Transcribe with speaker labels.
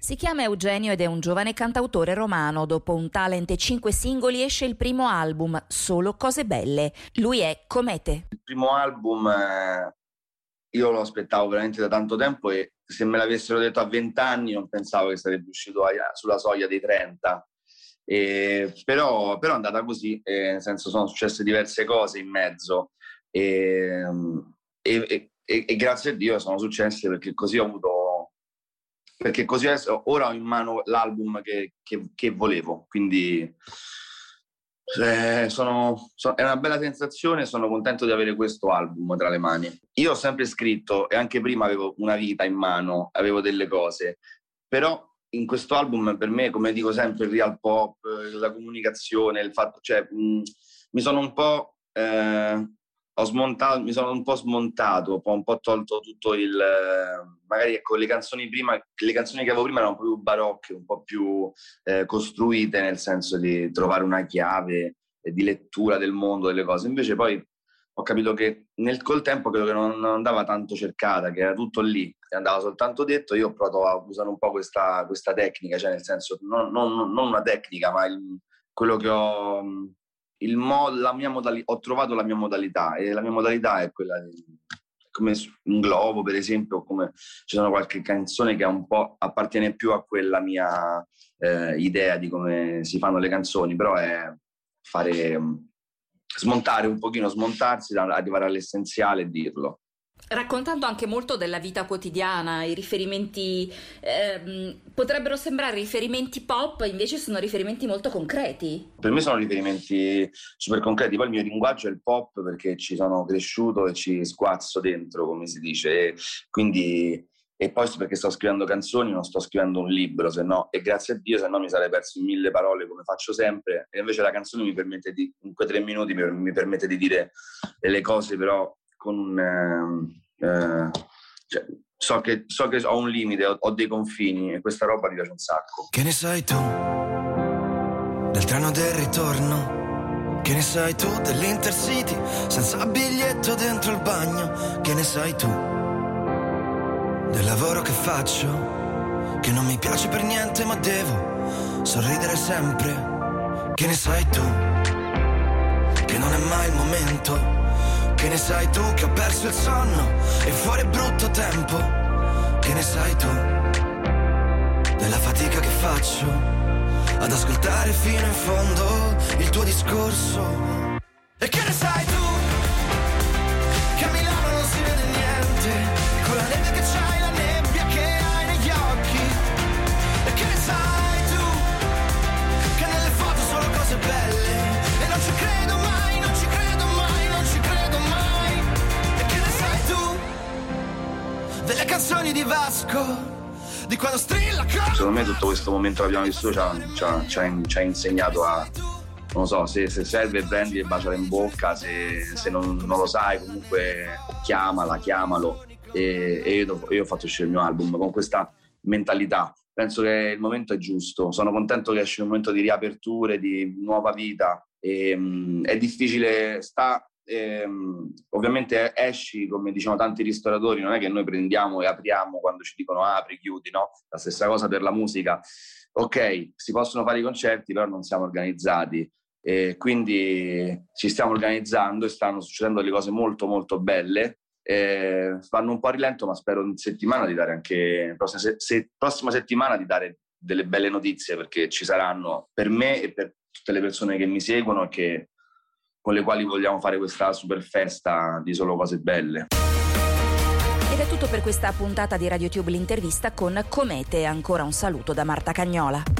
Speaker 1: Si chiama Eugenio ed è un giovane cantautore romano. Dopo un talent e cinque singoli esce il primo album, Solo cose belle. Lui è Comete.
Speaker 2: Il primo album eh, io lo aspettavo veramente da tanto tempo e se me l'avessero detto a 20 anni non pensavo che sarebbe uscito sulla soglia dei 30. E, però, però, è andata così, eh, nel senso sono successe diverse cose in mezzo e, e, e, grazie a Dio sono successe perché così ho avuto, perché così adesso, ora ho in mano l'album che, che, che volevo, quindi eh, sono, sono, è una bella sensazione, sono contento di avere questo album tra le mani. Io ho sempre scritto e anche prima avevo una vita in mano, avevo delle cose, però in questo album per me, come dico sempre, il real pop, la comunicazione, il fatto, cioè, mh, mi sono un po' eh, smontato, mi sono un po' smontato, ho un po' tolto tutto il magari ecco le canzoni prima, le canzoni che avevo prima erano più barocche, un po' più eh, costruite nel senso di trovare una chiave di lettura del mondo, delle cose. Invece poi ho capito che nel, col tempo credo che non, non, andava tanto cercata, che era tutto lì, andava soltanto detto. Io ho provato a usare un po' questa, questa tecnica, cioè nel senso non, non, non una tecnica, ma il, quello che ho, il mo, la mia modalità, ho trovato la mia modalità e la mia modalità è quella di, come un globo per esempio, come ci sono qualche canzone che un po' appartiene più a quella mia eh, idea di come si fanno le canzoni, però è fare smontare un pochino, smontarsi, arrivare all'essenziale e dirlo.
Speaker 1: Raccontando anche molto della vita quotidiana, i riferimenti ehm, potrebbero sembrare riferimenti pop, invece sono riferimenti molto concreti.
Speaker 2: Per me sono riferimenti super concreti, poi il mio linguaggio è il pop perché ci sono cresciuto e ci squazzo dentro, come si dice, e quindi e poi perché sto scrivendo canzoni, non sto scrivendo un libro, se no, e grazie a Dio, se no mi sarei perso in mille parole come faccio sempre, e invece la canzone mi permette di, in quei tre minuti mi, mi permette di dire le cose però con un... Eh, eh, cioè, so, che, so, che, ho un limite, ho, ho, dei confini e questa roba mi piace un sacco.
Speaker 3: Che ne sai tu del treno del ritorno? Che ne sai tu dell'Intercity senza biglietto dentro il bagno? Che ne sai tu? del lavoro che faccio, che non mi piace per niente ma devo sorridere sempre. Che ne sai tu? Che non è mai il momento. Che ne sai tu che ho perso il sonno e fuori brutto tempo. Che ne sai tu? Della fatica che faccio ad ascoltare fino in fondo il tuo discorso. E che ne sai tu? Canzoni di Vasco. Di quando strilla
Speaker 2: Secondo me tutto questo momento che abbiamo vissuto ci ha, ci ha, ci ha, ci ha insegnato a, non so, se, se, serve prendi e baciala in bocca, se, se non, non, lo sai comunque chiamala, chiamalo e, e io, io, ho fatto uscire il mio album con questa mentalità. Penso che il momento è giusto, sono contento che esce un momento di riaperture, di nuova vita. E, um, è difficile, sta ehm, ovviamente esci, come diciamo tanti ristoratori, non è che noi prendiamo e apriamo quando ci dicono apri, chiudi, no? La stessa cosa per la musica. Ok, si possono fare i concerti, però non siamo organizzati. E quindi ci stiamo organizzando e stanno succedendo delle cose molto molto belle. Eh, vanno un po' a rilento, ma spero in settimana di dare anche prossima, se, prossima settimana di dare delle belle notizie perché ci saranno per me e per tutte le persone che mi seguono e che con le quali vogliamo fare questa super festa di solo cose belle.
Speaker 1: Ed è tutto per questa puntata di RadioTube l'intervista con Comete. Ancora un saluto da Marta Cagnola.